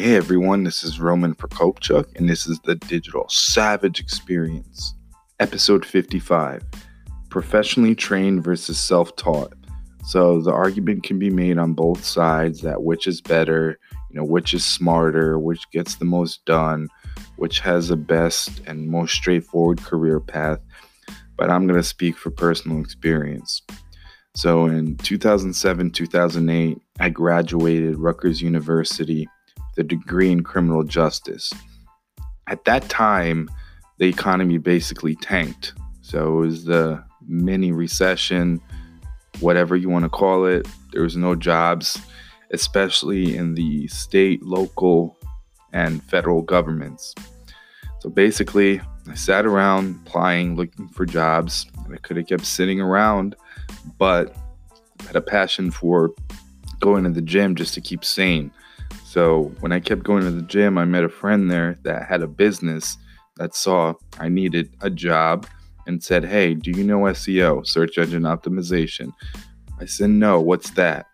Hey everyone, this is Roman Prokopchuk, and this is the Digital Savage Experience, episode 55 Professionally Trained versus Self Taught. So, the argument can be made on both sides that which is better, you know, which is smarter, which gets the most done, which has the best and most straightforward career path. But I'm going to speak for personal experience. So, in 2007 2008, I graduated Rutgers University the degree in criminal justice. At that time, the economy basically tanked. So it was the mini recession, whatever you want to call it. There was no jobs, especially in the state, local, and federal governments. So basically, I sat around applying, looking for jobs, and I could have kept sitting around, but had a passion for going to the gym just to keep sane. So when I kept going to the gym, I met a friend there that had a business that saw I needed a job and said, Hey, do you know SEO, search engine optimization? I said, No, what's that?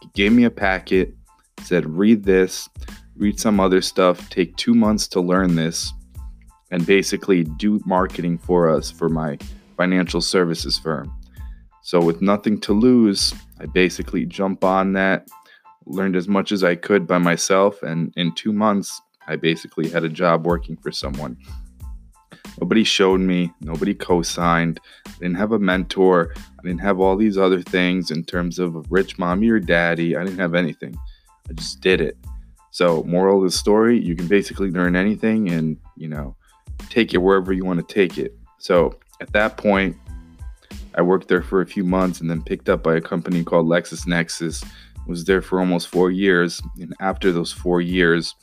He gave me a packet, said, Read this, read some other stuff, take two months to learn this, and basically do marketing for us for my financial services firm. So, with nothing to lose, I basically jump on that, learned as much as I could by myself, and in two months, I basically had a job working for someone. Nobody showed me, nobody co signed, I didn't have a mentor, I didn't have all these other things in terms of a rich mommy or daddy. I didn't have anything. I just did it. So, moral of the story, you can basically learn anything and, you know, take it wherever you want to take it. So, at that point, I worked there for a few months and then picked up by a company called LexisNexis was there for almost four years. And after those four years,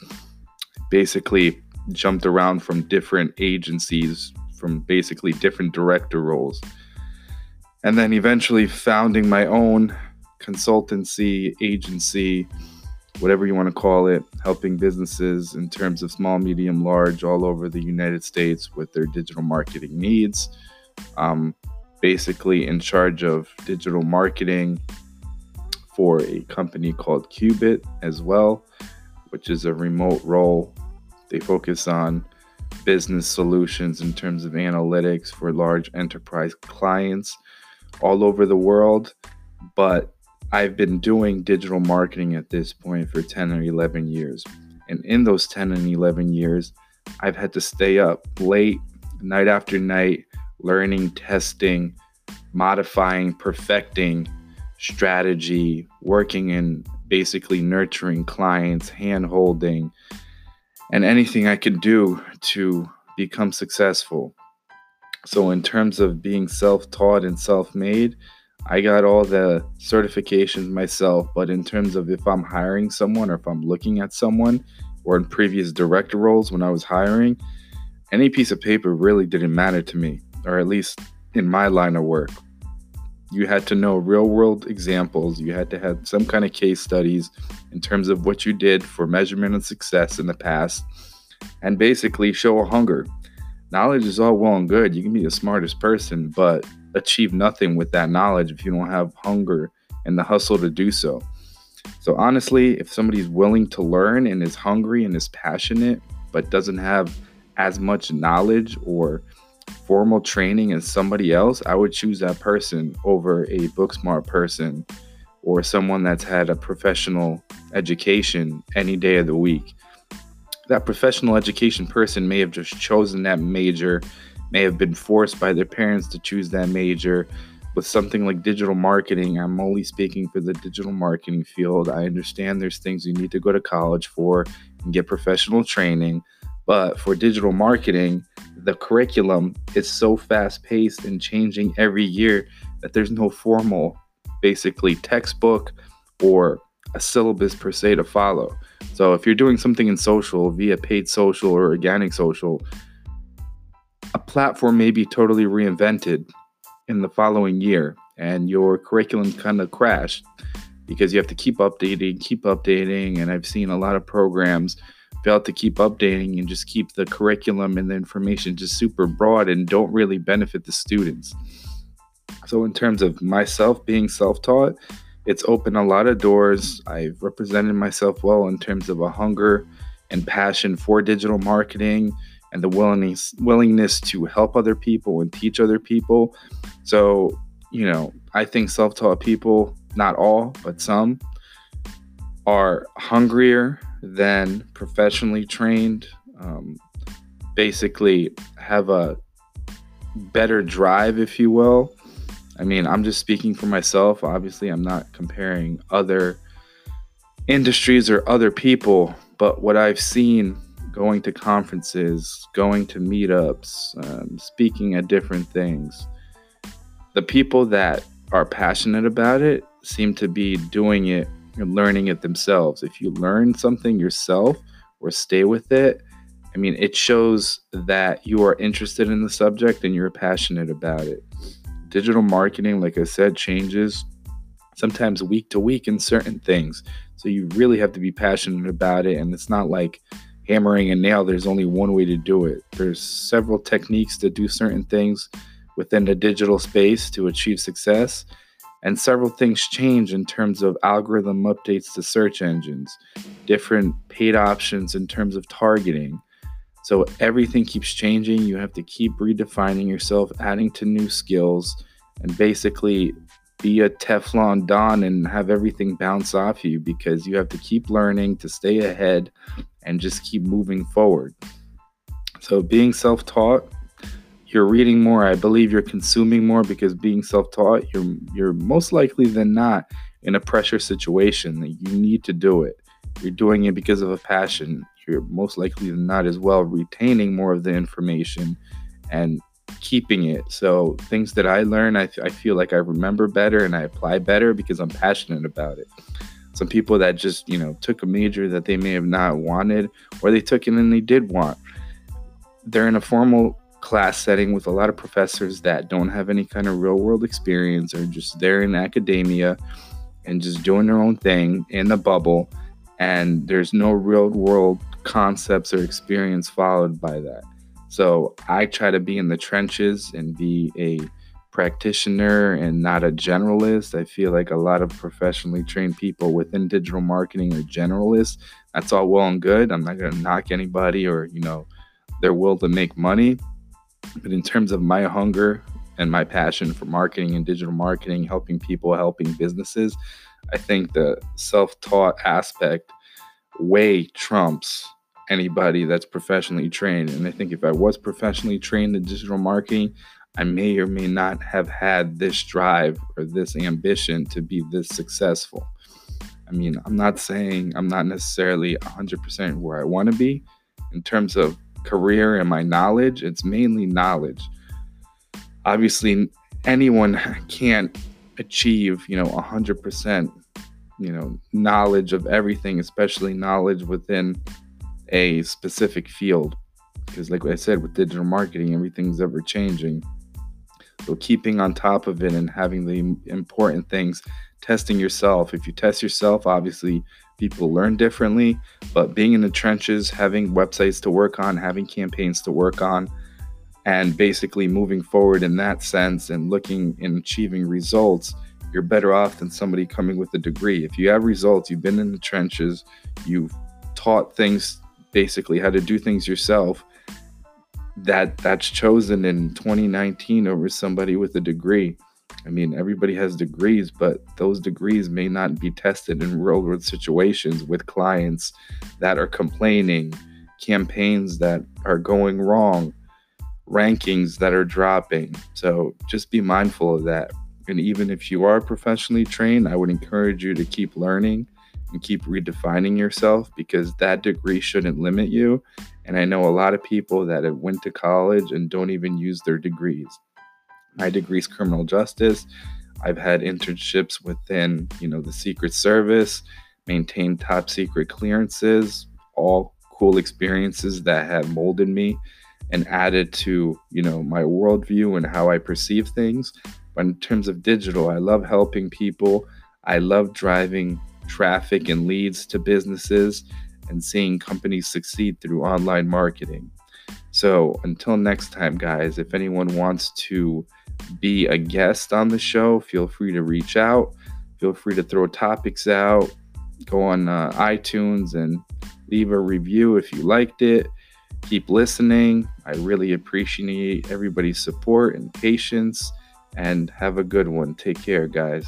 basically jumped around from different agencies, from basically different director roles. And then eventually founding my own consultancy, agency, whatever you want to call it, helping businesses in terms of small, medium, large, all over the United States with their digital marketing needs. Um, basically, in charge of digital marketing, for a company called Qubit as well, which is a remote role. They focus on business solutions in terms of analytics for large enterprise clients all over the world. But I've been doing digital marketing at this point for 10 or 11 years. And in those 10 and 11 years, I've had to stay up late, night after night, learning, testing, modifying, perfecting strategy, working in basically nurturing clients, hand holding, and anything I could do to become successful. So, in terms of being self taught and self made, I got all the certifications myself. But in terms of if I'm hiring someone or if I'm looking at someone, or in previous director roles when I was hiring, any piece of paper really didn't matter to me, or at least in my line of work you had to know real world examples. You had to have some kind of case studies in terms of what you did for measurement of success in the past and basically show a hunger. Knowledge is all well and good. You can be the smartest person, but achieve nothing with that knowledge if you don't have hunger and the hustle to do so. So, honestly, if somebody's willing to learn and is hungry and is passionate, but doesn't have as much knowledge or formal training as somebody else, I would choose that person over a book smart person or someone that's had a professional education any day of the week. That professional education person may have just chosen that major, may have been forced by their parents to choose that major. With something like digital marketing, I'm only speaking for the digital marketing field. I understand there's things you need to go to college for and get professional training. But for digital marketing, the curriculum is so fast paced and changing every year that there's no formal basically textbook or a syllabus per se to follow. So if you're doing something in social via paid social or organic social, a platform may be totally reinvented in the following year and your curriculum kind of crashed because you have to keep updating, keep updating. And I've seen a lot of programs fail to keep updating and just keep the curriculum and the information just super broad and don't really benefit the students. So, in terms of myself being self taught, it's opened a lot of doors. I've represented myself well in terms of a hunger and passion for digital marketing and the willingness willingness to help other people and teach other people. So, you know, I think self-taught people, not all, but some are hungrier than professionally trained. Um, basically have a better drive, if you will, I mean, I'm just speaking for myself. Obviously, I'm not comparing other industries or other people, but what I've seen going to conferences, going to meetups, um, speaking at different things, the people that are passionate about it seem to be doing it and learning it themselves. If you learn something yourself or stay with it, I mean, it shows that you are interested in the subject and you're passionate about it digital marketing, like I said, changes sometimes week to week in certain things. So you really have to be passionate about it. And it's not like hammering a nail, there's only one way to do it. There's several techniques to do certain things within the digital space to achieve success. And several things change in terms of algorithm updates to search engines, different paid options in terms of targeting. So everything keeps changing. You have to keep redefining yourself, adding to new skills, and basically be a Teflon Don and have everything bounce off you because you have to keep learning to stay ahead and just keep moving forward. So being self-taught, you're reading more. I believe you're consuming more because being self-taught, you're you're most likely than not in a pressure situation that you need to do it. You're doing it because of a passion you're most likely than not as well retaining more of the information and keeping it. So things that I learn, I, I feel like I remember better and I apply better because I'm passionate about it. Some people that just, you know, took a major that they may have not wanted or they took it and they did want. They're in a formal class setting with a lot of professors that don't have any kind of real world experience or just there in academia and just doing their own thing in the bubble and there's no real world concepts or experience followed by that. So I try to be in the trenches and be a practitioner and not a generalist. I feel like a lot of professionally trained people within digital marketing are generalists. That's all well and good. I'm not going to knock anybody or, you know, their will to make money. But in terms of my hunger and my passion for marketing and digital marketing, helping people, helping businesses, I think the self taught aspect way trumps anybody that's professionally trained. And I think if I was professionally trained in digital marketing, I may or may not have had this drive or this ambition to be this successful. I mean, I'm not saying I'm not necessarily 100% where I want to be in terms of career and my knowledge. It's mainly knowledge. Obviously, anyone can't achieve, you know, 100% you know knowledge of everything especially knowledge within a specific field because like i said with digital marketing everything's ever changing so keeping on top of it and having the important things testing yourself if you test yourself obviously people learn differently but being in the trenches having websites to work on having campaigns to work on and basically moving forward in that sense and looking and achieving results you're better off than somebody coming with a degree. If you have results, you've been in the trenches, you've taught things basically how to do things yourself. That that's chosen in 2019 over somebody with a degree. I mean, everybody has degrees, but those degrees may not be tested in real world situations with clients that are complaining, campaigns that are going wrong, rankings that are dropping. So just be mindful of that. And even if you are professionally trained, I would encourage you to keep learning and keep redefining yourself because that degree shouldn't limit you. And I know a lot of people that have went to college and don't even use their degrees. My degree is criminal justice. I've had internships within, you know, the Secret Service, maintained top secret clearances, all cool experiences that have molded me and added to, you know, my worldview and how I perceive things. But in terms of digital, I love helping people. I love driving traffic and leads to businesses and seeing companies succeed through online marketing. So until next time, guys, if anyone wants to be a guest on the show, feel free to reach out. Feel free to throw topics out. Go on uh, iTunes and leave a review if you liked it. Keep listening. I really appreciate everybody's support and patience. And have a good one. Take care, guys.